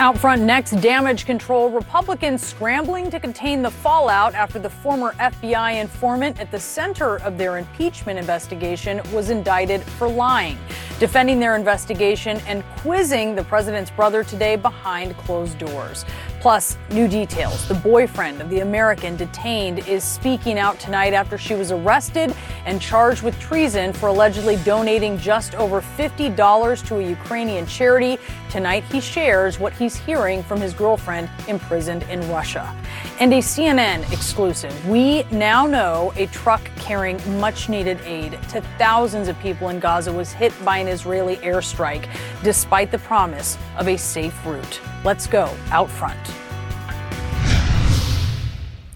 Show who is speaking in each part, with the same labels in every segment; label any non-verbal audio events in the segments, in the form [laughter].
Speaker 1: Out front next, damage control. Republicans scrambling to contain the fallout after the former FBI informant at the center of their impeachment investigation was indicted for lying, defending their investigation and quizzing the president's brother today behind closed doors. Plus, new details. The boyfriend of the American detained is speaking out tonight after she was arrested and charged with treason for allegedly donating just over $50 to a Ukrainian charity. Tonight, he shares what he's hearing from his girlfriend imprisoned in Russia. And a CNN exclusive. We now know a truck carrying much needed aid to thousands of people in Gaza was hit by an Israeli airstrike, despite the promise of a safe route. Let's go out front.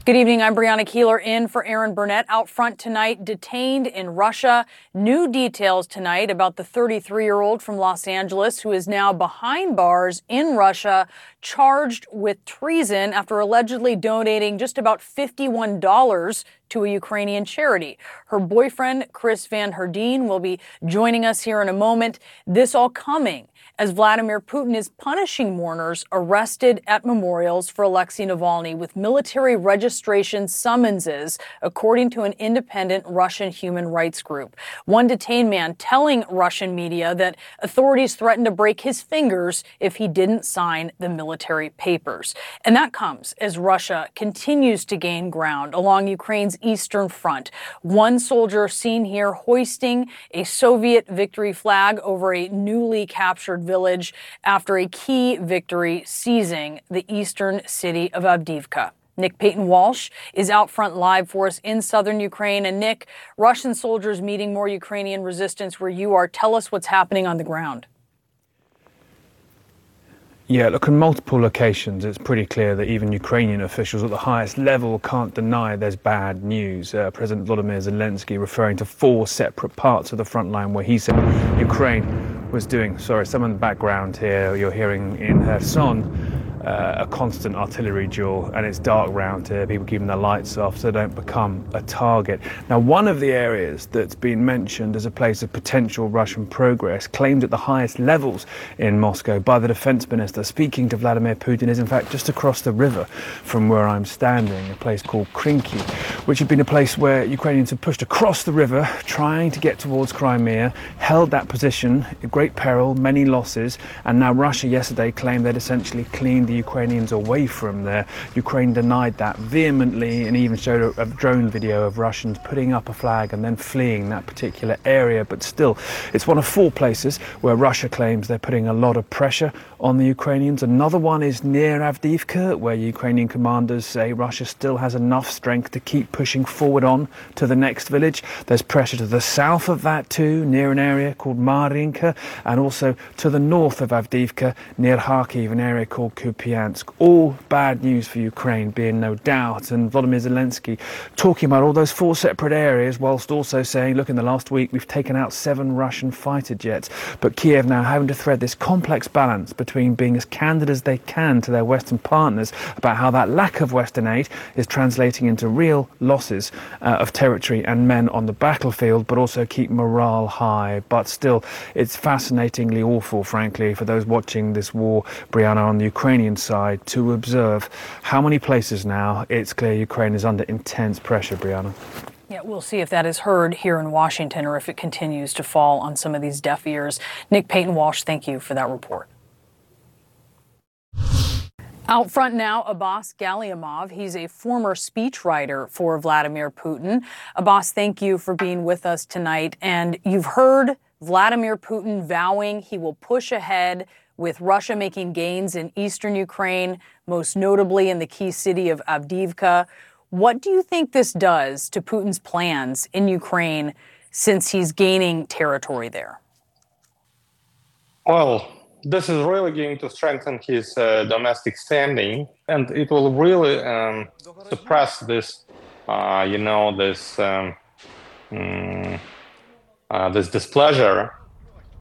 Speaker 1: Good evening. I'm Brianna Keilar in for Erin Burnett out front tonight, detained in Russia. New details tonight about the 33 year old from Los Angeles who is now behind bars in Russia, charged with treason after allegedly donating just about $51 to a Ukrainian charity. Her boyfriend, Chris Van Heerden, will be joining us here in a moment. This all coming as Vladimir Putin is punishing mourners arrested at memorials for Alexei Navalny with military registration summonses, according to an independent Russian human rights group. One detained man telling Russian media that authorities threatened to break his fingers if he didn't sign the military papers. And that comes as Russia continues to gain ground along Ukraine's eastern front. One soldier seen here hoisting a Soviet victory flag over a newly captured village after a key victory seizing the eastern city of Avdiivka. Nick Paton Walsh is out front live for us in southern Ukraine. And Nick, Russian soldiers meeting more Ukrainian resistance where you are. Tell us what's happening on the ground.
Speaker 2: Yeah, look, in multiple locations, it's pretty clear that even Ukrainian officials at the highest level can't deny there's bad news. Uh, President Volodymyr Zelensky referring to four separate parts of the front line where he said Ukraine was doing. Sorry, some in the background here you're hearing in Kherson uh, a constant artillery duel, and it's dark round here, people keeping their lights off so they don't become a target. Now, one of the areas that's been mentioned as a place of potential Russian progress, claimed at the highest levels in Moscow by the defense minister speaking to Vladimir Putin, is in fact just across the river from where I'm standing, a place called Krinky, which had been a place where Ukrainians had pushed across the river, trying to get towards Crimea, held that position at great peril, many losses, and now Russia yesterday claimed they'd essentially cleaned the Ukrainians away from there. Ukraine denied that vehemently and even showed a, a drone video of Russians putting up a flag and then fleeing that particular area. But still, it's one of four places where Russia claims they're putting a lot of pressure on the Ukrainians. Another one is near Avdiivka, where Ukrainian commanders say Russia still has enough strength to keep pushing forward on to the next village. There's pressure to the south of that too, near an area called Marinka, and also to the north of Avdiivka, near Kharkiv, an area called Kupiansk. Kupiansk. All bad news for Ukraine, being no doubt. And Volodymyr Zelensky talking about all those four separate areas, whilst also saying, look, in the last week we've taken out seven Russian fighter jets. But Kiev now having to thread this complex balance between being as candid as they can to their Western partners about how that lack of Western aid is translating into real losses uh, of territory and men on the battlefield, but also keep morale high. But still, it's fascinatingly awful, frankly, for those watching this war, Brianna, on the Ukrainian side to observe how many places now it's clear Ukraine is under intense pressure, Brianna.
Speaker 1: Yeah, we'll see if that is heard here in Washington or if it continues to fall on some of these deaf ears. Nick Paton Walsh, thank you for that report. Out front now, Abbas Galyamov. He's a former speechwriter for Vladimir Putin. Abbas, thank you for being with us tonight. And you've heard Vladimir Putin vowing he will push ahead with Russia making gains in eastern Ukraine, most notably in the key city of Avdiivka. What do you think this does to Putin's plans in Ukraine since he's gaining territory there?
Speaker 3: Well, this is really going to strengthen his uh, domestic standing, and it will really um, suppress this, uh, you know, this um, mm, uh, this displeasure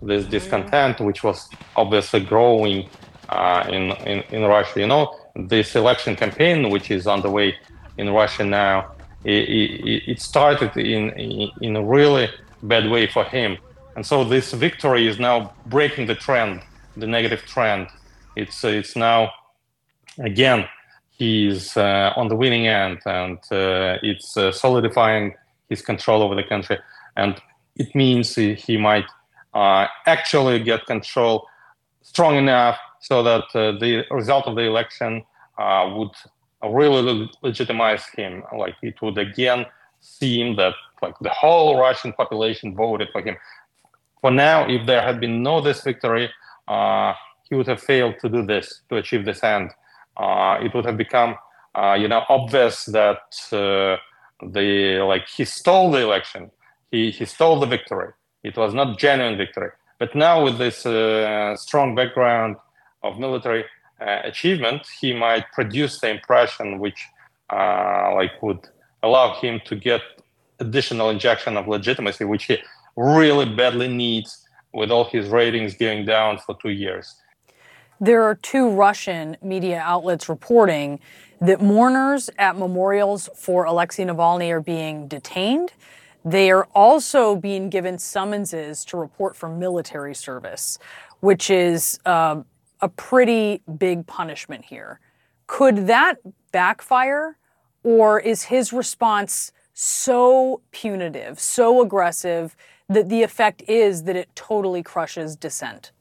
Speaker 3: this discontent, which was obviously growing uh, in, in, in Russia. You know, this election campaign, which is underway in Russia now, it, it, it started in, in a really bad way for him. And so this victory is now breaking the trend, the negative trend. It's it's now again he's uh, on the winning end, and uh, it's uh, solidifying his control over the country, and it means he, he might uh, actually get control strong enough so that uh, the result of the election uh, would really legitimize him. Like it would again seem that like the whole Russian population voted for him. For now, if there had been no this victory, he would have failed to do this to achieve this end uh, it would have become uh, you know obvious that uh, the like he stole the election he he stole the victory it was not genuine victory but now with this uh, strong background of military uh, achievement he might produce the impression which uh, like would allow him to get additional injection of legitimacy which he really badly needs with all his ratings going down for two years
Speaker 1: there are two Russian media outlets reporting that mourners at memorials for Alexei Navalny are being detained. They are also being given summonses to report for military service, which is uh, a pretty big punishment here. Could that backfire, or is his response so punitive, so aggressive, that the effect is that it totally crushes dissent?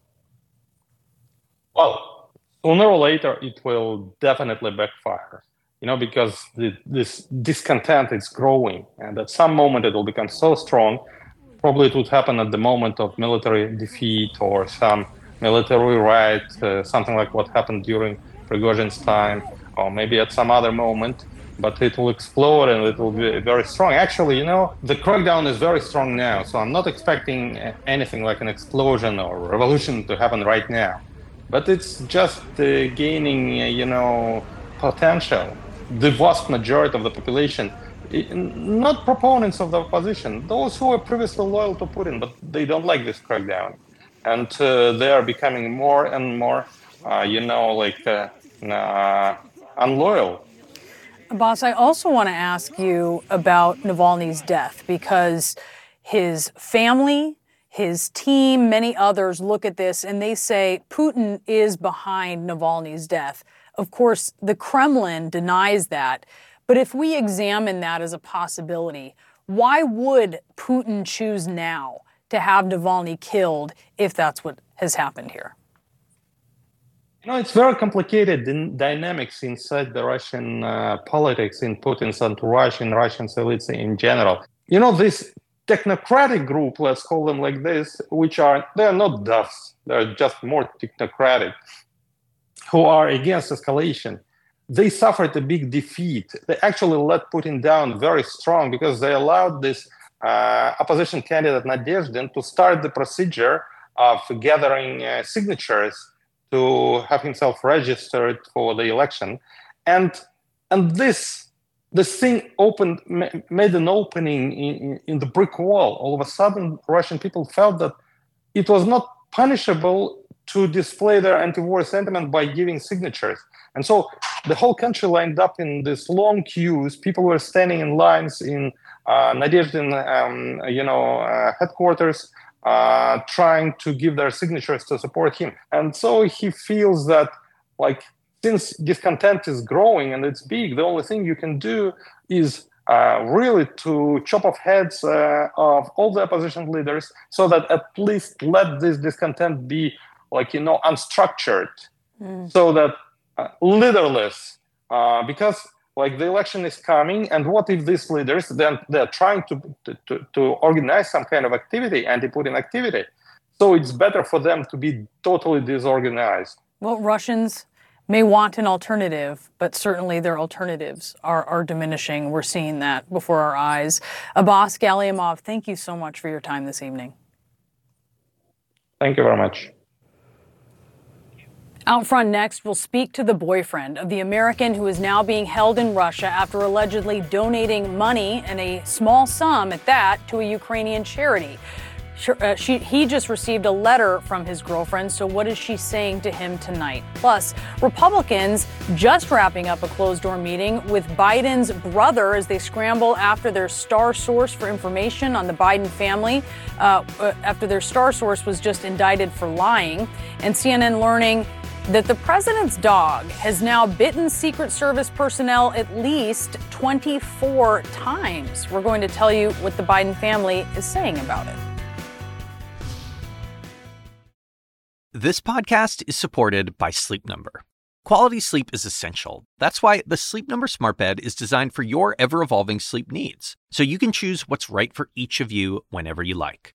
Speaker 3: Well, sooner or later, it will definitely backfire. You know, because the, this discontent is growing, and at some moment it will become so strong. Probably it would happen at the moment of military defeat or some military riot, uh, something like what happened during Prigozhin's time, or maybe at some other moment. But it will explode and it will be very strong. Actually, you know, the crackdown is very strong now, so I'm not expecting anything like an explosion or revolution to happen right now but it's just uh, gaining, uh, you know, potential. The vast majority of the population, not proponents of the opposition, those who were previously loyal to Putin, but they don't like this crackdown, and uh, they are becoming more and more, uh, you know, like uh, uh, unloyal.
Speaker 1: Abbas, I also want to ask you about Navalny's death because his family his team, many others look at this and they say Putin is behind Navalny's death. Of course, the Kremlin denies that. But if we examine that as a possibility, why would Putin choose now to have Navalny killed if that's what has happened here?
Speaker 3: You know, it's very complicated in dynamics inside the Russian uh, politics, in Putin's entourage, in Russian elites in general. You know, this technocratic group, let's call them like this, which are they're not duffs, they're just more technocratic, who are against escalation. They suffered a big defeat. They actually let Putin down very strong because they allowed this uh, opposition candidate Nadezhdin to start the procedure of gathering uh, signatures to have himself registered for the election, and and this this thing opened, made an opening in, in the brick wall. All of a sudden, Russian people felt that it was not punishable to display their anti-war sentiment by giving signatures. And so the whole country lined up in these long queues. People were standing in lines in uh, Nadezhdin, um, you know, uh, headquarters, uh, trying to give their signatures to support him. And so he feels that, like, since discontent is growing and it's big, the only thing you can do is uh, really to chop off heads uh, of all the opposition leaders so that at least let this discontent be like you know unstructured mm. so that uh, leaderless uh, because like the election is coming and what if these leaders then they're trying to, to, to organize some kind of activity anti-putin activity so it's better for them to be totally disorganized
Speaker 1: well russians may want an alternative, but certainly their alternatives are, are diminishing. We're seeing that before our eyes. Abbas Galyamov, thank you so much for your time this evening.
Speaker 3: Thank you very much.
Speaker 1: Out front next, we'll speak to the boyfriend of the American who is now being held in Russia after allegedly donating money and a small sum at that to a Ukrainian charity. Uh, she, he just received a letter from his girlfriend, so what is she saying to him tonight? Plus, Republicans just wrapping up a closed door meeting with Biden's brother as they scramble after their star source for information on the Biden family, uh, uh after their star source was just indicted for lying. And CNN learning that the president's dog has now bitten Secret Service personnel at least 24 times. We're going to tell you what the Biden family is saying about it.
Speaker 4: This podcast is supported by Sleep Number. Quality sleep is essential. That's why the Sleep Number Smart Bed is designed for your ever evolving sleep needs, so you can choose what's right for each of you whenever you like.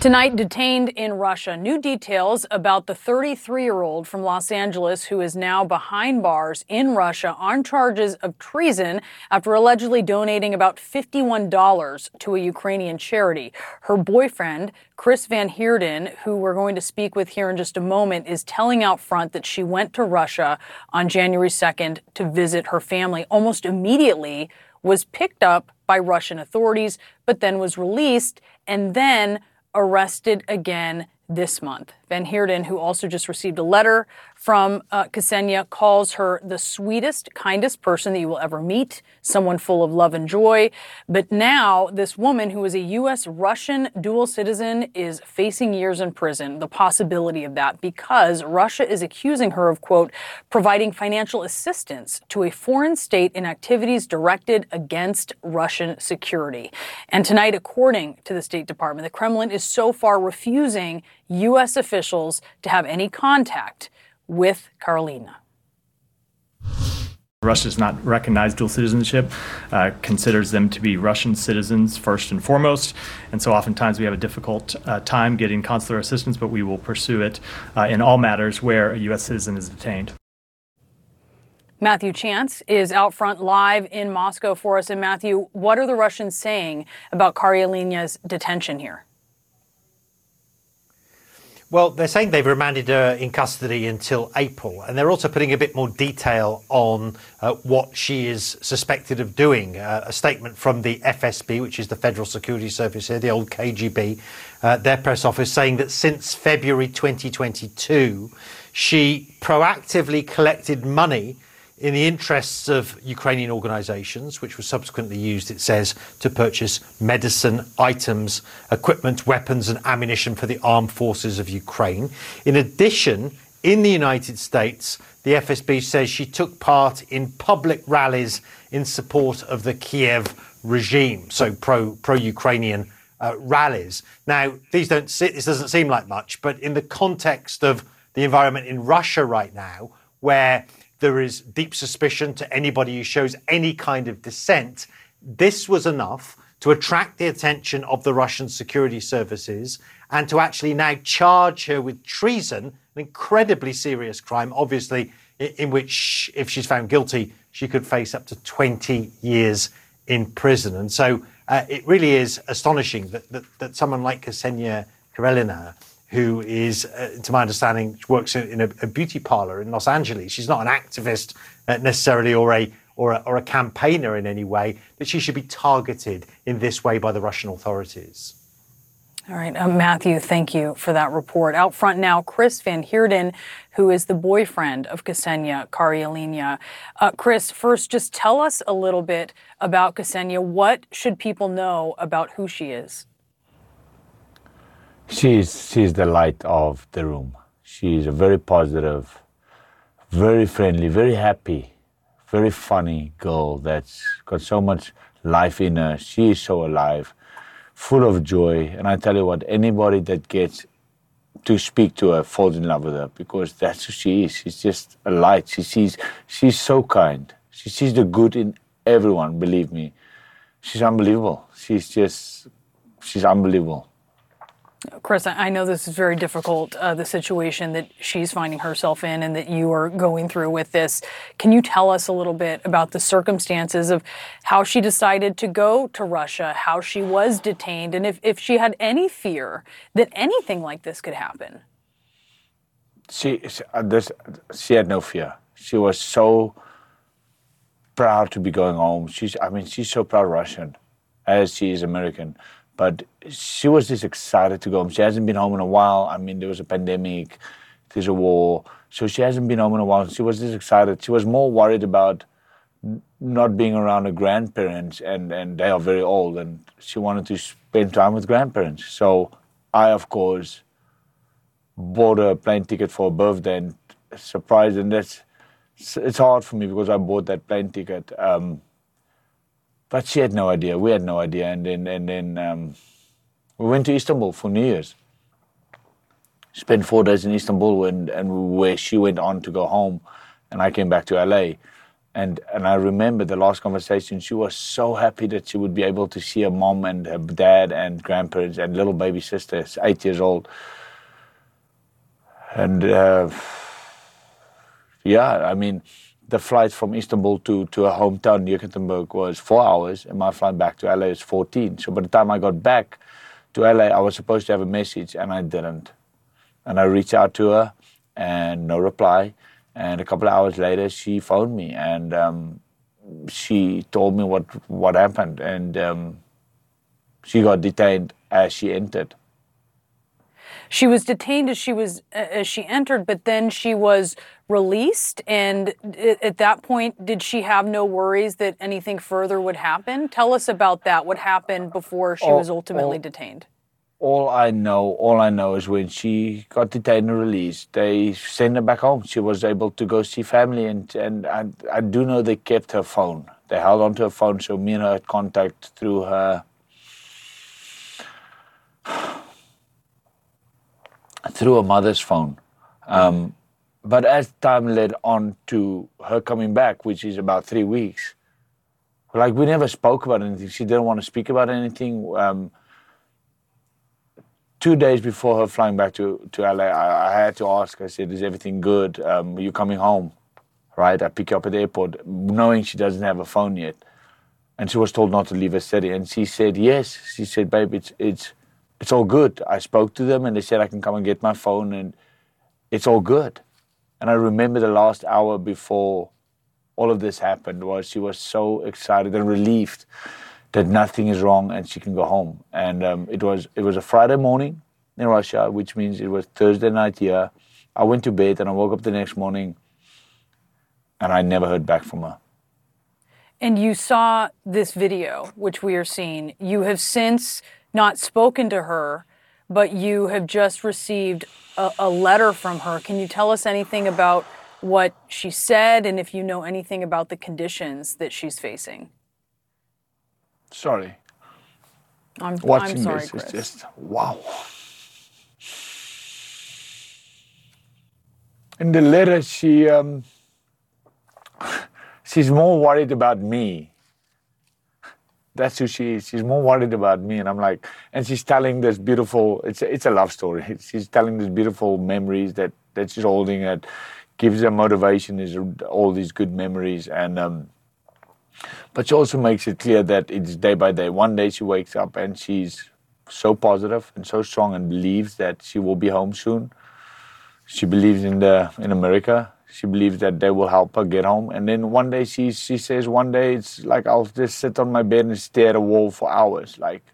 Speaker 1: Tonight, detained in Russia. New details about the 33 year old from Los Angeles who is now behind bars in Russia on charges of treason after allegedly donating about $51 to a Ukrainian charity. Her boyfriend, Chris Van Heerden, who we're going to speak with here in just a moment, is telling out front that she went to Russia on January 2nd to visit her family. Almost immediately was picked up by Russian authorities, but then was released and then arrested again this month. Van Heerden, who also just received a letter from uh, Ksenia, calls her the sweetest, kindest person that you will ever meet, someone full of love and joy. But now, this woman who is a U.S. Russian dual citizen is facing years in prison. The possibility of that because Russia is accusing her of, quote, providing financial assistance to a foreign state in activities directed against Russian security. And tonight, according to the State Department, the Kremlin is so far refusing U.S. officials to have any contact with Karelina.
Speaker 5: Russia does not recognize dual citizenship, uh, considers them to be Russian citizens first and foremost. And so oftentimes we have a difficult uh, time getting consular assistance, but we will pursue it uh, in all matters where a U.S. citizen is detained.
Speaker 1: Matthew Chance is out front live in Moscow for us. And Matthew, what are the Russians saying about Karelina's detention here?
Speaker 6: Well, they're saying they've remanded her in custody until April, and they're also putting a bit more detail on uh, what she is suspected of doing. Uh, a statement from the FSB, which is the Federal Security Service here, the old KGB, uh, their press office, saying that since February 2022, she proactively collected money in the interests of Ukrainian organizations, which was subsequently used, it says, to purchase medicine, items, equipment, weapons, and ammunition for the armed forces of Ukraine. In addition, in the United States, the FSB says she took part in public rallies in support of the Kiev regime, so pro pro Ukrainian uh, rallies. Now, these don't this doesn't seem like much, but in the context of the environment in Russia right now, where there is deep suspicion to anybody who shows any kind of dissent. This was enough to attract the attention of the Russian security services and to actually now charge her with treason, an incredibly serious crime, obviously, in which, if she's found guilty, she could face up to 20 years in prison. And so uh, it really is astonishing that, that, that someone like Ksenia Karelina who is, uh, to my understanding, works in a, a, beauty parlor in Los Angeles. She's not an activist uh, necessarily or a, or a, or a campaigner in any way, that she should be targeted in this way by the Russian authorities.
Speaker 1: All right, uh, Matthew, thank you for that report. Out front now, Chris Van Heerden, who is the boyfriend of Ksenia Karelina. Uh, Chris, first, just tell us a little bit about Ksenia. What should people know about who she is?
Speaker 7: She's she's the light of the room. She's a very positive, very friendly, very happy, very funny girl that's got so much life in her. She is so alive, full of joy. And I tell you what, anybody that gets to speak to her falls in love with her because that's who she is. She's just a light. She sees she's so kind. She sees the good in everyone, believe me. She's unbelievable. She's just she's unbelievable.
Speaker 1: Chris, I know this is very difficult, uh, the situation that she's finding herself in and that you are going through with this. Can you tell us a little bit about the circumstances of how she decided to go to Russia, how she was detained, and if, if she had any fear that anything like this could happen?
Speaker 7: She, she, uh, this, she had no fear. She was so proud to be going home. She's, I mean, she's so proud Russian, as she is American. But she was just excited to go home. She hasn't been home in a while. I mean, there was a pandemic, there's a war. So she hasn't been home in a while. She was just excited. She was more worried about not being around her grandparents, and, and they are very old, and she wanted to spend time with grandparents. So I, of course, bought a plane ticket for her birthday and surprised, and that's it's hard for me because I bought that plane ticket. Um, but she had no idea. We had no idea. And then, and then um, we went to Istanbul for New Year's. Spent four days in Istanbul, and, and where she went on to go home, and I came back to LA. And, and I remember the last conversation, she was so happy that she would be able to see her mom and her dad and grandparents and little baby sister, eight years old. And uh, yeah, I mean, the flight from Istanbul to, to a hometown, Yekaterinburg, was four hours, and my flight back to LA is 14. So by the time I got back to LA, I was supposed to have a message, and I didn't. And I reached out to her, and no reply. And a couple of hours later, she phoned me, and um, she told me what what happened, and um, she got detained as she entered.
Speaker 1: She was detained as she was as she entered, but then she was released. And at that point, did she have no worries that anything further would happen? Tell us about that. What happened before she
Speaker 7: all,
Speaker 1: was ultimately
Speaker 7: all,
Speaker 1: detained?
Speaker 7: All I know, all I know is when she got detained and released, they sent her back home. She was able to go see family, and and I, I do know they kept her phone. They held onto her phone, so me and her had contact through her through her mother's phone. Um, but as time led on to her coming back, which is about three weeks, like we never spoke about anything. She didn't want to speak about anything. Um, two days before her flying back to, to LA, I, I had to ask, I said, Is everything good? Um, are you coming home? Right? I pick you up at the airport, knowing she doesn't have a phone yet. And she was told not to leave her city. And she said, Yes. She said, Babe, it's, it's, it's all good. I spoke to them and they said I can come and get my phone and it's all good. And I remember the last hour before all of this happened was she was so excited and relieved that nothing is wrong and she can go home. And um, it was it was a Friday morning in Russia, which means it was Thursday night here. I went to bed and I woke up the next morning and I never heard back from her.
Speaker 1: And you saw this video, which we are seeing. You have since not spoken to her, but you have just received a, a, letter from her. Can you tell us anything about what she said and if you know anything about the conditions that she's facing?
Speaker 7: Sorry.
Speaker 1: I'm,
Speaker 7: Watching
Speaker 1: I'm sorry,
Speaker 7: this
Speaker 1: Chris.
Speaker 7: is just wow. In the letter, she um, she's more worried about me that's who she is. She's more worried about me, and I'm like, and she's telling this beautiful. It's a, it's a love story. [laughs] She's telling these beautiful memories that that she's holding. That gives her motivation. Is all these good memories, and um, but she also makes it clear that it's day by day. One day she wakes up and she's so positive and so strong and believes that she will be home soon. She believes in the in America she believes that they will help her get home. And then one day she she says one day it's like I'll just sit on my bed and stare at a wall for hours, like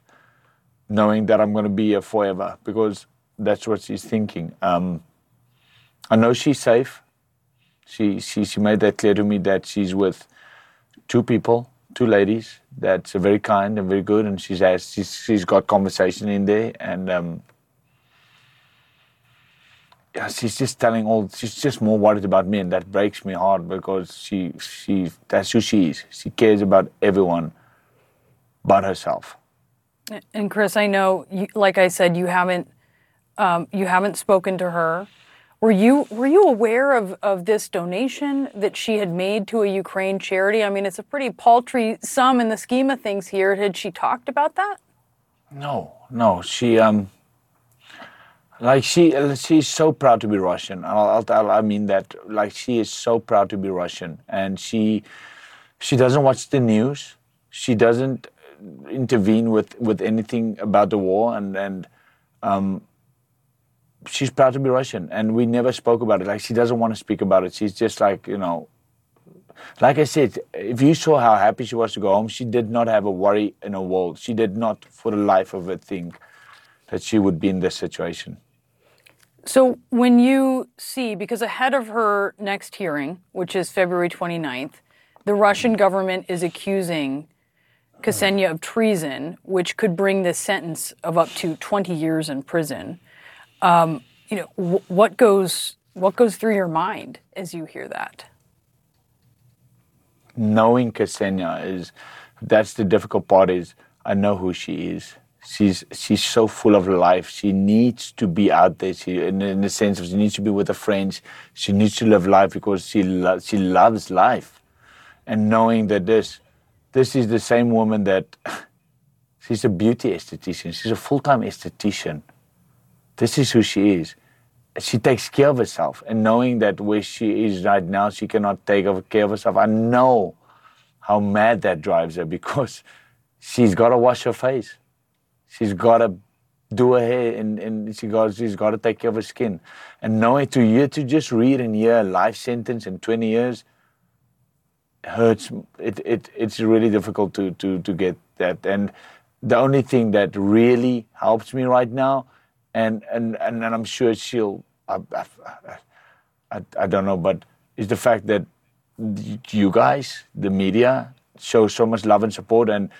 Speaker 7: knowing that I'm gonna be here forever because that's what she's thinking. Um, I know she's safe. She she she made that clear to me that she's with two people, two ladies that's very kind and very good, and she's has she's she's got conversation in there and. Um, yeah, she's just telling all. She's just more worried about me, and that breaks me hard because she, she, that's who she is. She cares about everyone, but herself.
Speaker 1: And Chris, I know, you, like I said, you haven't, um, you haven't spoken to her. Were you were you aware of, of this donation that she had made to a Ukraine charity? I mean, it's a pretty paltry sum in the scheme of things here. Had she talked about that?
Speaker 7: No, no. She um, like she she's so proud to be Russian. I'll, I'll, I mean that. Like she is so proud to be Russian, and she she doesn't watch the news. She doesn't intervene with with anything about the war, and and um, she's proud to be Russian. And we never spoke about it. Like she doesn't want to speak about it. She's just like you know. Like I said, if you saw how happy she was to go home, she did not have a worry in her world. She did not, for the life of her, think that she would be in this situation.
Speaker 1: So when you see, because ahead of her next hearing, which is February 29th, the Russian government is accusing Ksenia of treason, which could bring this sentence of up to 20 years in prison. Um, you know, wh- what goes what goes through your mind as you hear that?
Speaker 7: Knowing Ksenia is that's the difficult part. Is I know who she is. She's she's so full of life. She needs to be out there. She, in, in the sense of she needs to be with her friends. She needs to live life because she lo- she loves life, and knowing that this this is the same woman that [laughs] she's a beauty esthetician. She's a full time esthetician. This is who she is. She takes care of herself, and knowing that where she is right now, she cannot take care of herself. I know how mad that drives her because [laughs] she's got to wash her face. She's got to do her hair, and, and she got she's got to take care of her skin. And knowing to you to just read and hear a life sentence in 20 years hurts. It, it it's really difficult to, to to get that. And the only thing that really helps me right now, and and and, and I'm sure she'll. I, I, I, I don't know, but is the fact that you guys, the media, show so much love and support, and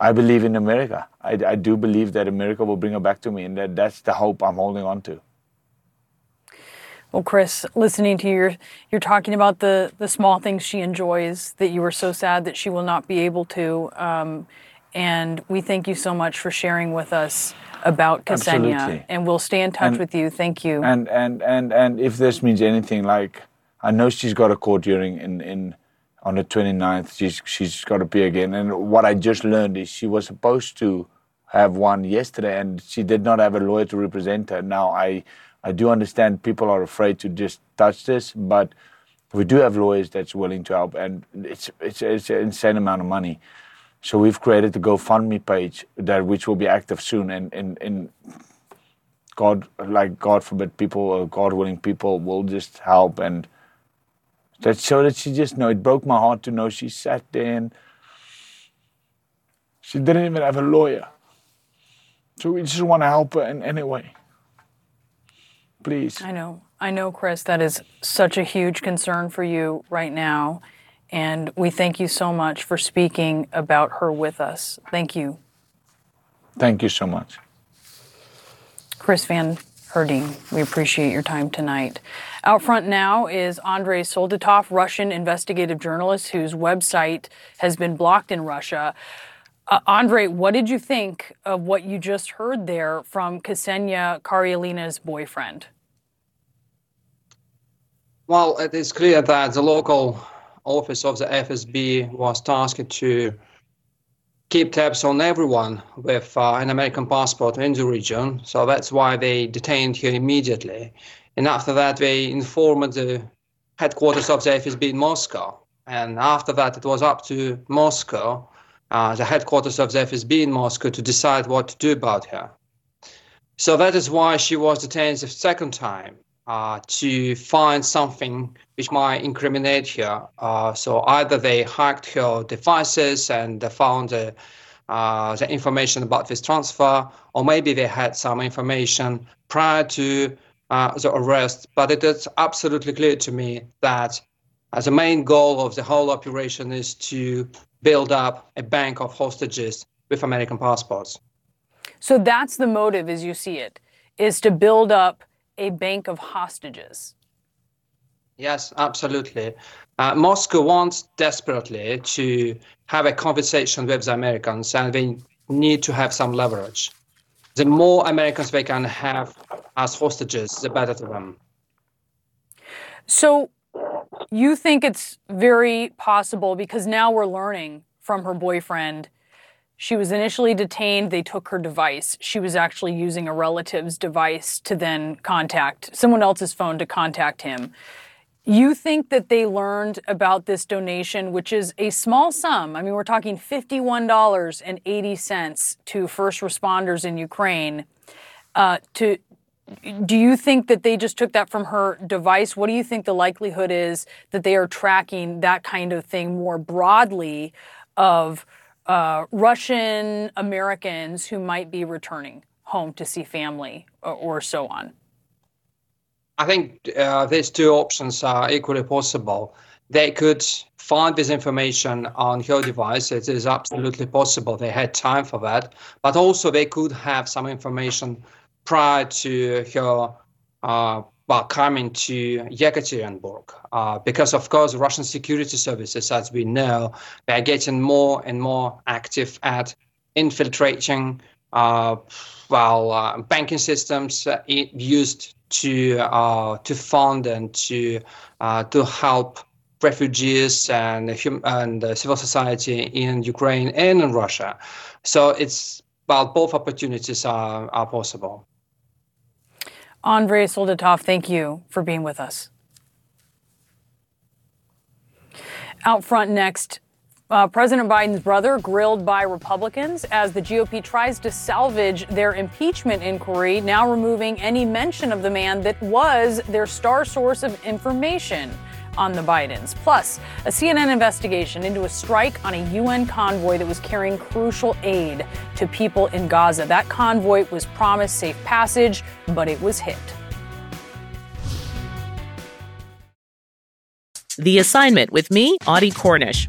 Speaker 7: I believe in America. I, I do believe that America will bring her back to me, and that that's the hope I'm holding on to.
Speaker 1: Well, Chris, listening to you, you're talking about the the small things she enjoys that you were so sad that she will not be able to. Um, and we thank you so much for sharing with us about Ksenia.
Speaker 7: Absolutely.
Speaker 1: And we'll stay in touch
Speaker 7: And-
Speaker 1: with you. Thank you.
Speaker 7: And and and and if this means anything, like I know she's got a court hearing in in on the 29th. She's she's got to be again. And what I just learned is she was supposed to have one yesterday, and she did not have a lawyer to represent her. Now I I do understand people are afraid to just touch this, but we do have lawyers that's willing to help, and it's it's it's an insane amount of money. So we've created the GoFundMe page that which will be active soon, and and and God, like God forbid, people or God willing people will just help and that so that she just know it broke my heart to know she sat there and she didn't even have a lawyer. So we just want to help her in any way. Please.
Speaker 1: I know. I know, Chris, that is such a huge concern for you right now. And we thank you so much for speaking about her with us. Thank you.
Speaker 7: Thank you so much.
Speaker 1: Chris Van Heerden, we appreciate your time tonight. Out front now is Andrei Soldatov, Russian investigative journalist whose website has been blocked in Russia. Uh, Andrei, what did you think of what you just heard there from Ksenia Karelina's boyfriend?
Speaker 8: Well, it is clear that the local office of the FSB was tasked to keep tabs on everyone with uh, an American passport in the region. So that's why they detained her immediately. And after that, they informed the headquarters of the FSB in Moscow. And after that, it was up to Moscow, uh, the headquarters of the FSB in Moscow, to decide what to do about her. So that is why she was detained the second time uh, to find something which might incriminate her. Uh, so either they hacked her devices and they found uh, the information about this transfer, or maybe they had some information prior to uh, the arrest. But it is absolutely clear to me that uh, the main goal of the whole operation is to build up a bank of hostages with American passports.
Speaker 1: So that's the motive as you see it, is to build up a bank of hostages.
Speaker 8: Yes, absolutely. Uh, Moscow wants desperately to have a conversation with the Americans, and they need to have some leverage. The more Americans they can have as hostages, the better to them.
Speaker 1: So you think it's very possible because now we're learning from her boyfriend She was initially detained. They took her device. She was actually using a relative's device to then contact someone else's phone to contact him. You think that they learned about this donation, which is a small sum. I mean, we're talking $51.80 to first responders in Ukraine. Uh, to do you think that they just took that from her device? What do you think the likelihood is that they are tracking that kind of thing more broadly of uh, Russian Americans who might be returning home to see family or, or so on?
Speaker 8: I think uh, these two options are equally possible. They could find this information on her device. It is absolutely possible. They had time for that. But also, they could have some information prior to her uh, coming to Yekaterinburg, uh, because of course Russian security services, as we know, they are getting more and more active at infiltrating, uh, well, uh, banking systems uh, used to uh, to fund and to uh, to help refugees and hum- and civil society in Ukraine and in Russia. So it's well, both opportunities are, are possible.
Speaker 1: Andrei Soldatov, thank you for being with us. Out front next, uh, President Biden's brother grilled by Republicans as the GOP tries to salvage their impeachment inquiry, now removing any mention of the man that was their star source of information on the Bidens. Plus, a CNN investigation into a strike on a UN convoy that was carrying crucial aid to people in Gaza. That convoy was promised safe passage, but it was hit.
Speaker 9: The assignment with me, Audie Cornish.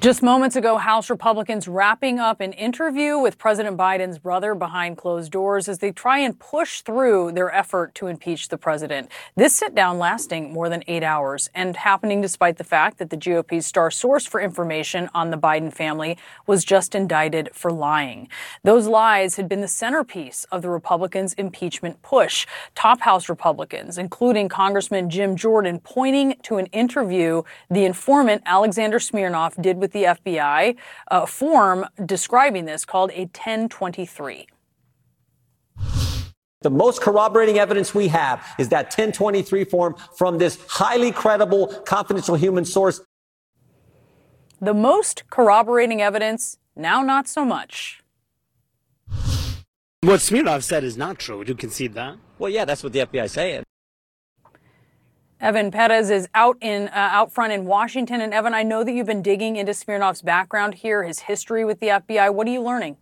Speaker 1: Just moments ago, House Republicans wrapping up an interview with President Biden's brother behind closed doors as they try and push through their effort to impeach the president. This sit down lasting more than eight hours and happening despite the fact that the GOP's star source for information on the Biden family was just indicted for lying. Those lies had been the centerpiece of the Republicans' impeachment push. Top House Republicans, including Congressman Jim Jordan, pointing to an interview the informant Alexander Smirnov did with with the FBI a uh, form describing this called a 1023.
Speaker 10: The most corroborating evidence we have is that 1023 form from this highly credible, confidential human source.
Speaker 1: The most corroborating evidence, now not so much.
Speaker 11: What Smirnov said is not true. Would you concede that?
Speaker 10: Well, yeah, that's what the FBI is saying.
Speaker 1: Evan Perez is out in uh, out front in Washington. And Evan, I know that you've been digging into Smirnov's background here, his history with the FBI. What are you learning?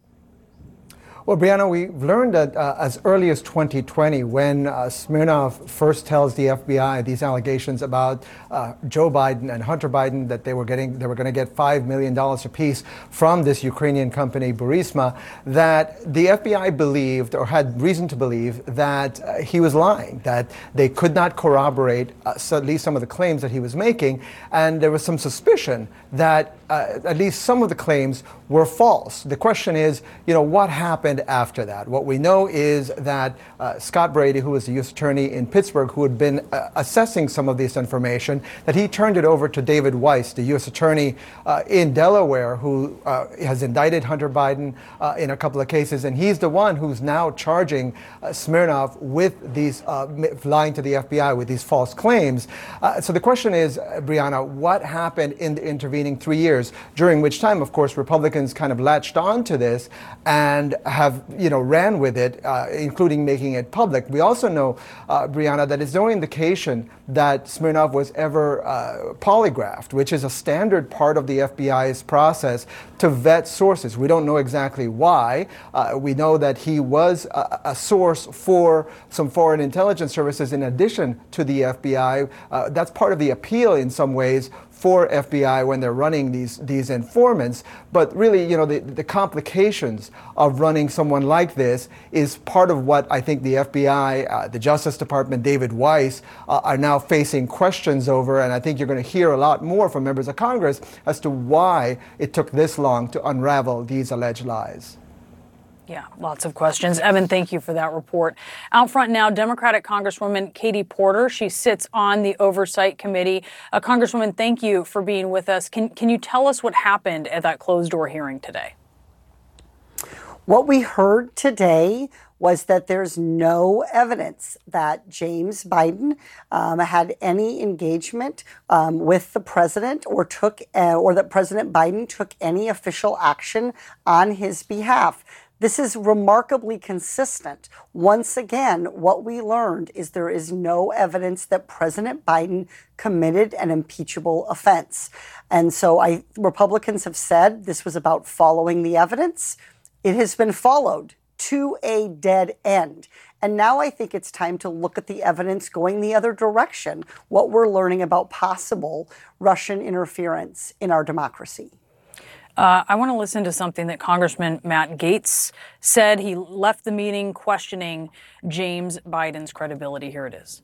Speaker 12: Well, Brianna, we've learned that uh, as early as 2020, when uh, Smirnov first tells the FBI these allegations about uh, Joe Biden and Hunter Biden, that they were getting, they were going to get five million dollars apiece from this Ukrainian company Burisma, that the FBI believed or had reason to believe that uh, he was lying, that they could not corroborate uh, at least some of the claims that he was making, and there was some suspicion that uh, at least some of the claims were false. The question is, you know, what happened after that? What we know is that uh, Scott Brady, who was the U.S. attorney in Pittsburgh, who had been uh, assessing some of this information, that he turned it over to David Weiss, the U.S. attorney uh, in Delaware, who uh, has indicted Hunter Biden uh, in a couple of cases, and he's the one who's now charging Smirnov with these lying to the FBI with these false claims. so the question is, Brianna, what happened in the intervening three years, during which time, of course, Republicans kind of latched on to this and have, you know, ran with it, uh, including making it public. We also know, uh, Brianna, that it's no indication that Smirnov was ever uh, polygraphed, which is a standard part of the FBI's process to vet sources. We don't know exactly why. Uh, we know that he was a, a, source for some foreign intelligence services in addition to the FBI. Uh, that's part of the appeal in some ways for FBI when they're running these, these informants. But really, you know, the, the complications of running someone like this is part of what I think the FBI, uh, the Justice Department, David Weiss uh, are now facing questions over. And I think you're going to hear a lot more from members of Congress as to why it took this long to unravel these alleged lies.
Speaker 1: Yeah, lots of questions. Evan, thank you for that report. Out front now, Democratic Congresswoman Katie Porter. She sits on the Oversight Committee. Uh, Congresswoman, thank you for being with us. Can, can you tell us what happened at that closed door hearing today?
Speaker 13: What we heard today was that there's no evidence that James Biden um, had any engagement um, with the president or took, uh, or that President Biden took any official action on his behalf. This is remarkably consistent. Once again, what we learned is there is no evidence that President Biden committed an impeachable offense. And so I, Republicans have said this was about following the evidence. It has been followed to a dead end. And now I think it's time to look at the evidence going the other direction, what we're learning about possible Russian interference in our democracy.
Speaker 1: Uh, I want to listen to something that Congressman Matt Gaetz said. He left the meeting questioning James Biden's credibility. Here it is.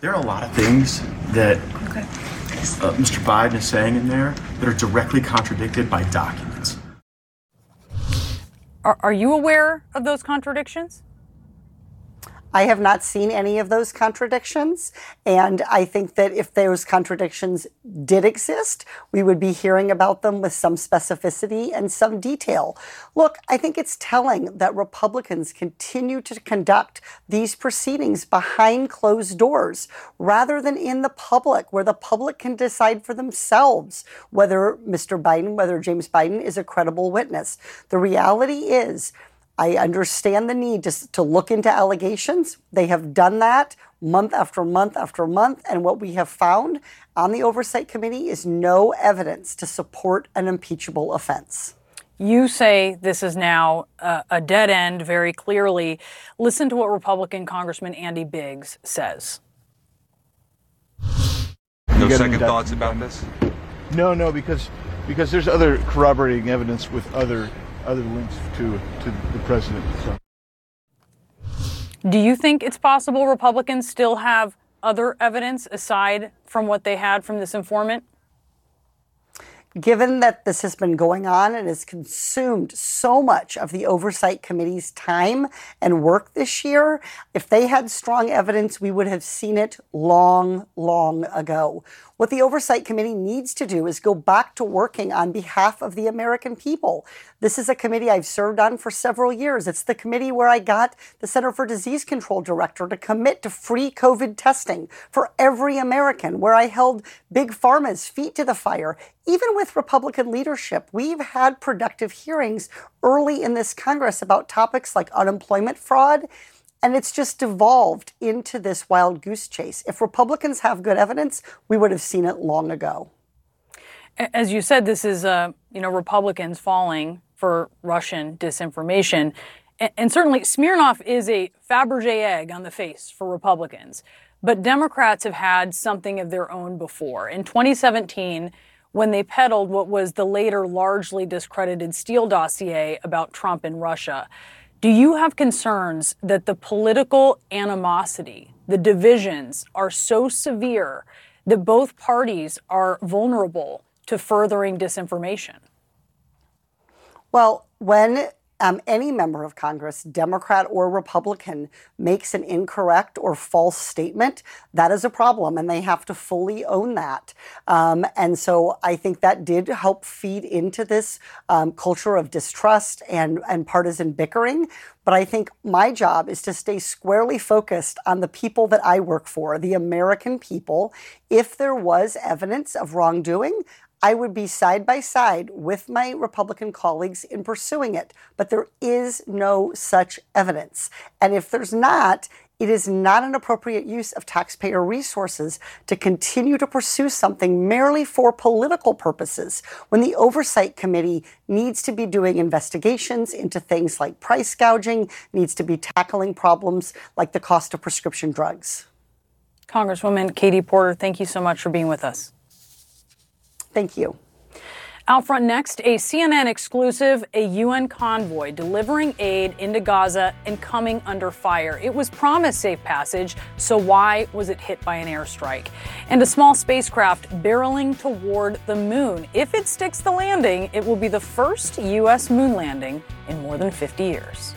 Speaker 14: There are a lot of things that okay. uh, Mr. Biden is saying in there that are directly contradicted by documents.
Speaker 1: Are, are you aware of those contradictions?
Speaker 13: I have not seen any of those contradictions. And I think that if those contradictions did exist, we would be hearing about them with some specificity and some detail. Look, I think it's telling that Republicans continue to conduct these proceedings behind closed doors rather than in the public, where the public can decide for themselves whether Mr. Biden, whether James Biden is a credible witness. The reality is, I understand the need to, to look into allegations. They have done that month after month after month. And what we have found on the Oversight Committee is no evidence to support an impeachable offense.
Speaker 1: You say this is now a, a dead end very clearly. Listen to what Republican Congressman Andy Biggs says.
Speaker 15: No second thoughts about this?
Speaker 16: No, no, because because there's other corroborating evidence with other other links to to the president. So.
Speaker 1: Do you think it's possible Republicans still have other evidence aside from what they had from this informant?
Speaker 13: given that this has been going on and has consumed so much of the Oversight Committee's time and work this year, if they had strong evidence, we would have seen it long, long ago. What the Oversight Committee needs to do is go back to working on behalf of the American people. This is a committee I've served on for several years. It's the committee where I got the Center for Disease Control director to commit to free COVID testing for every American, where I held Big Pharma's feet to the fire. Even with Republican leadership, we've had productive hearings early in this Congress about topics like unemployment fraud and it's just devolved into this wild goose chase. If Republicans have good evidence, we would have seen it long ago.
Speaker 1: As you said, this is uh, you know Republicans falling for Russian disinformation, and, and certainly Smirnov is a Fabergé egg on the face for Republicans. But Democrats have had something of their own before. In 2017, when they peddled what was the later largely discredited Steele dossier about Trump and Russia. Do you have concerns that the political animosity, the divisions are so severe that both parties are vulnerable to furthering disinformation?
Speaker 13: Well, when um, any member of Congress, Democrat or Republican, makes an incorrect or false statement, that is a problem, and they have to fully own that. Um, and so I think that did help feed into this um, culture of distrust and, and partisan bickering. But I think my job is to stay squarely focused on the people that I work for, the American people. If there was evidence of wrongdoing, I would be side by side with my Republican colleagues in pursuing it. But there is no such evidence. And if there's not, it is not an appropriate use of taxpayer resources to continue to pursue something merely for political purposes when the Oversight Committee needs to be doing investigations into things like price gouging, needs to be tackling problems like the cost of prescription drugs.
Speaker 1: Congresswoman Katie Porter, thank you so much for being with us.
Speaker 13: Thank you.
Speaker 1: Out front next, a CNN exclusive, a UN convoy delivering aid into Gaza and coming under fire. It was promised safe passage, so why was it hit by an airstrike? And a small spacecraft barreling toward the moon. If it sticks the landing, it will be the first U.S. moon landing in more than 50 years.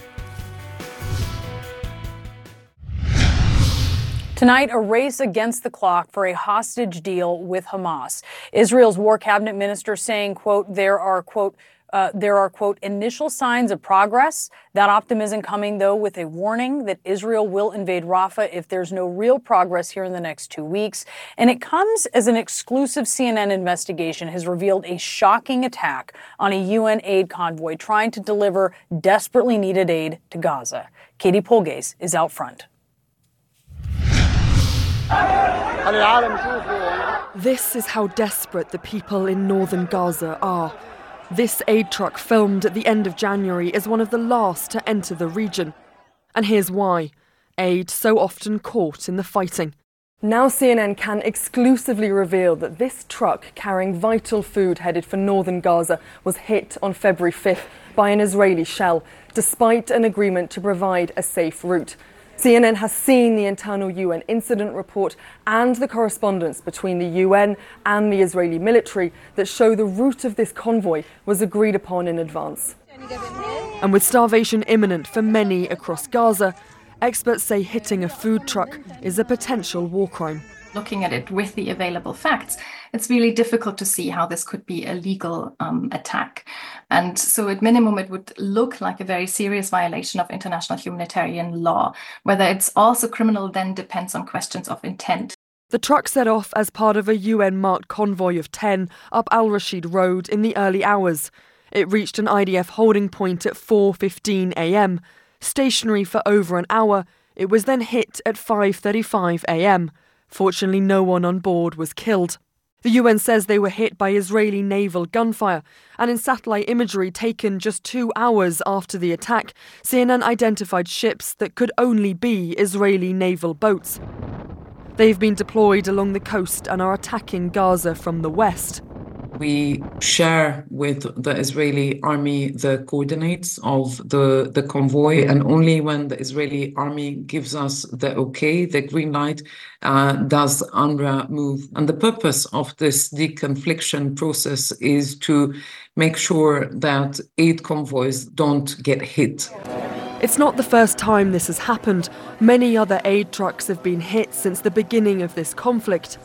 Speaker 1: Tonight, a race against the clock for a hostage deal with Hamas. Israel's war cabinet minister saying, quote, there are, quote, uh, there are, quote, initial signs of progress. That optimism coming, though, with a warning that Israel will invade Rafah if there's no real progress here in the next two weeks. And it comes as an exclusive CNN investigation has revealed a shocking attack on a UN aid convoy trying to deliver desperately needed aid to Gaza. Katie Polglase is out front.
Speaker 17: This is how desperate the people in northern Gaza are. This aid truck, filmed at the end of January, is one of the last to enter the region. And here's why aid so often caught in the fighting. Now, CNN can exclusively reveal that this truck carrying vital food headed for northern Gaza was hit on February 5th by an Israeli shell, despite an agreement to provide a safe route. CNN has seen the internal UN incident report and the correspondence between the UN and the Israeli military that show the route of this convoy was agreed upon in advance. And with starvation imminent for many across Gaza, experts say hitting a food truck is a potential war crime
Speaker 18: looking at it with the available facts, it's really difficult to see how this could be a legal um, attack. And so, at minimum, it would look like a very serious violation of international humanitarian law. Whether it's also criminal then depends on questions of intent.
Speaker 17: The truck set off as part of a UN marked convoy of 10 up Al Rashid Road in the early hours. It reached an IDF holding point at 4:15 a.m. Stationary for over an hour, it was then hit at 5:35 a.m. Fortunately, no one on board was killed. The UN says they were hit by Israeli naval gunfire, and in satellite imagery taken just two hours after the attack, CNN identified ships that could only be Israeli naval boats. They've been deployed along the coast and are attacking Gaza from the west
Speaker 19: we share with the Israeli army the coordinates of the, the convoy, and only when the Israeli army gives us the okay, the green light, uh, does UNRWA move. And the purpose of this deconfliction process is to make sure that aid convoys don't get hit.
Speaker 17: It's not the first time this has happened. Many other aid trucks have been hit since the beginning of this conflict.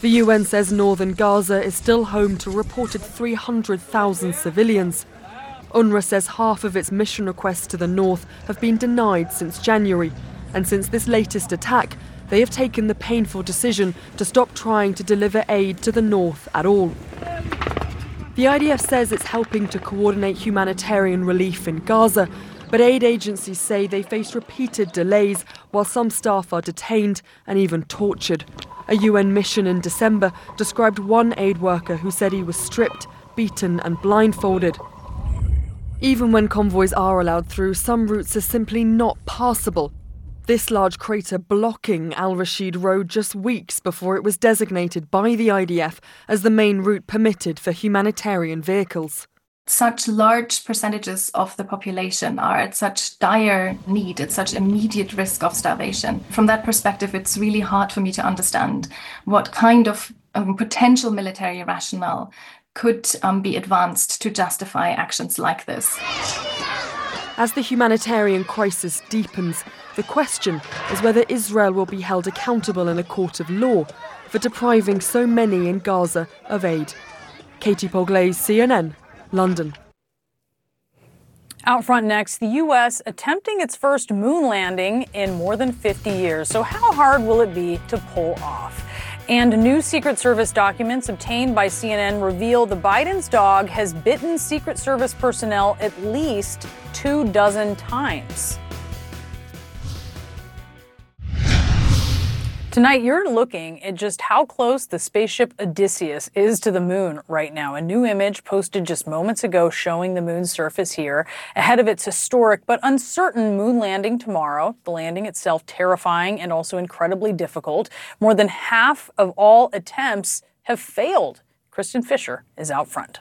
Speaker 17: The UN says northern Gaza is still home to reported 300,000 civilians. UNRWA says half of its mission requests to the north have been denied since January, and since this latest attack, they have taken the painful decision to stop trying to deliver aid to the north at all. The IDF says it's helping to coordinate humanitarian relief in Gaza, but aid agencies say they face repeated delays while some staff are detained and even tortured. A UN mission in December described one aid worker who said he was stripped, beaten, and blindfolded. Even when convoys are allowed through, some routes are simply not passable. This large crater blocking Al Rashid Road just weeks before it was designated by the IDF as the main route permitted for humanitarian vehicles
Speaker 18: such large percentages of the population are at such dire need, at such immediate risk of starvation. From that perspective, it's really hard for me to understand what kind of um, potential military rationale could um, be advanced to justify actions like this.
Speaker 17: As the humanitarian crisis deepens, the question is whether Israel will be held accountable in a court of law for depriving so many in Gaza of aid. Katie Polglase, CNN, London.
Speaker 1: Out front next, the U.S. attempting its first moon landing in more than 50 years. So, how hard will it be to pull off? And new Secret Service documents obtained by CNN reveal the Biden's dog has bitten Secret Service personnel at least two dozen times. Tonight, you're looking at just how close the spaceship Odysseus is to the moon right now. A new image posted just moments ago showing the moon's surface here ahead of its historic but uncertain moon landing tomorrow. The landing itself terrifying and also incredibly difficult. More than half of all attempts have failed. Kristin Fisher is out front.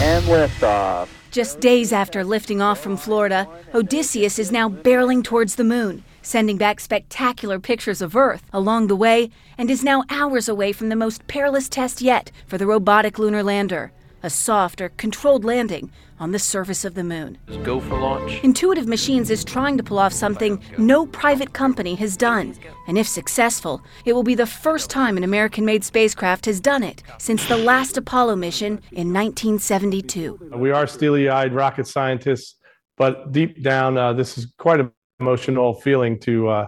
Speaker 20: And liftoff.
Speaker 21: Just days after lifting off from Florida, Odysseus is now barreling towards the moon sending back spectacular pictures of Earth along the way, and is now hours away from the most perilous test yet for the robotic lunar lander a soft or controlled landing on the surface of the moon.
Speaker 20: Go for launch.
Speaker 21: Intuitive Machines is trying to pull off something no private company has done. And if successful, it will be the first time an American made spacecraft has done it since the last Apollo mission in 1972.
Speaker 22: We are steely eyed rocket scientists, but deep down, uh, this is quite an emotional feeling to uh,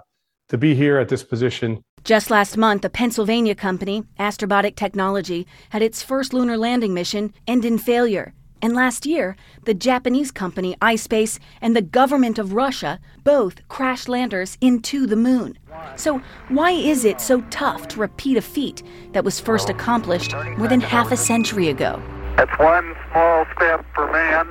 Speaker 22: to be here at this position.
Speaker 21: Just last month, a Pennsylvania company, Astrobotic Technology, had its first lunar landing mission end in failure. And last year, the Japanese company iSpace and the government of Russia both crashed landers into the moon. So, why is it so tough to repeat a feat that was first accomplished more than half a century ago?
Speaker 20: That's one small step for man.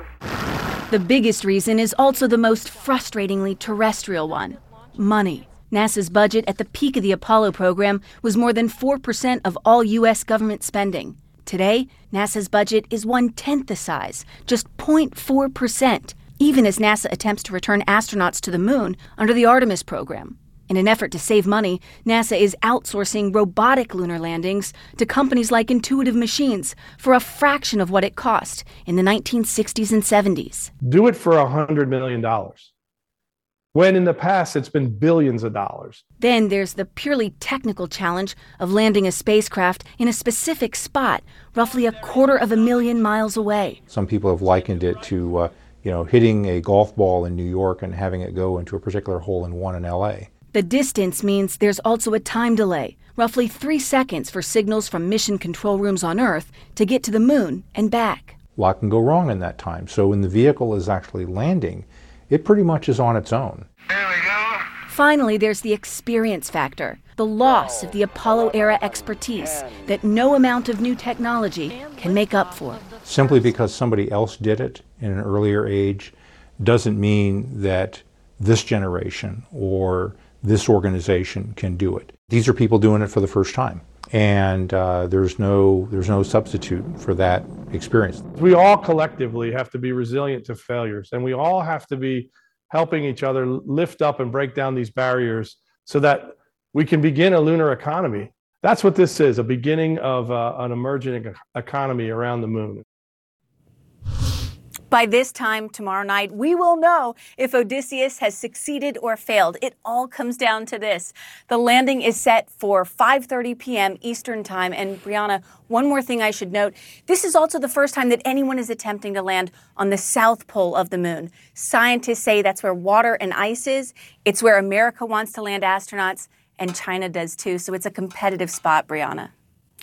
Speaker 21: The biggest reason is also the most frustratingly terrestrial one money. NASA's budget at the peak of the Apollo program was more than 4% of all U.S. government spending. Today, NASA's budget is one tenth the size, just 0.4%, even as NASA attempts to return astronauts to the moon under the Artemis program. In an effort to save money, NASA is outsourcing robotic lunar landings to companies like Intuitive Machines for a fraction of what it cost in the 1960s and 70s.
Speaker 22: Do it for $100 million. When in the past it's been billions of dollars.
Speaker 21: Then there's the purely technical challenge of landing a spacecraft in a specific spot, roughly a quarter of a million miles away.
Speaker 23: Some people have likened it to, uh, you know, hitting a golf ball in New York and having it go into a particular hole in one in LA.
Speaker 21: The distance means there's also a time delay, roughly three seconds for signals from mission control rooms on Earth to get to the moon and back.
Speaker 23: A lot can go wrong in that time. So when the vehicle is actually landing, it pretty much is on its own.
Speaker 21: Finally, there's the experience factor, the loss of the Apollo era expertise that no amount of new technology can make up for.
Speaker 23: Simply because somebody else did it in an earlier age doesn't mean that this generation or this organization can do it. These are people doing it for the first time, and uh, there's no there's no substitute for that experience.
Speaker 22: We all collectively have to be resilient to failures, and we all have to be helping each other lift up and break down these barriers so that we can begin a lunar economy. That's what this is a beginning of uh, an emerging economy around the moon.
Speaker 21: By this time tomorrow night, we will know if Odysseus has succeeded or failed. It all comes down to this. The landing is set for 5:30 p.m. Eastern Time and Brianna, one more thing I should note. This is also the first time that anyone is attempting to land on the south pole of the moon. Scientists say that's where water and ice is. It's where America wants to land astronauts and China does too. So it's a competitive spot, Brianna.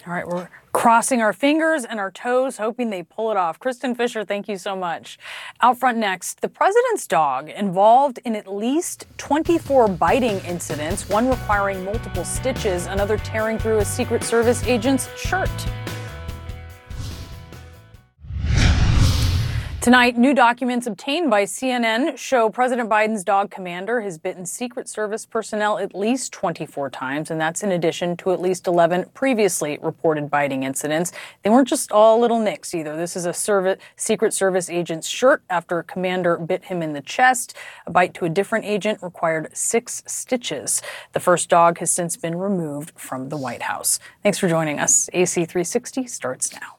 Speaker 1: All right, we're crossing our fingers and our toes, hoping they pull it off. Kristin Fisher, thank you so much. Out front next, the president's dog involved in at least 24 biting incidents, one requiring multiple stitches, another tearing through a Secret Service agent's shirt. Tonight, new documents obtained by CNN show President Biden's dog commander has bitten Secret Service personnel at least 24 times, and that's in addition to at least 11 previously reported biting incidents. They weren't just all little nicks either. This is a service, Secret Service agent's shirt after a commander bit him in the chest. A bite to a different agent required six stitches. The first dog has since been removed from the White House. Thanks for joining us. AC 360 starts now.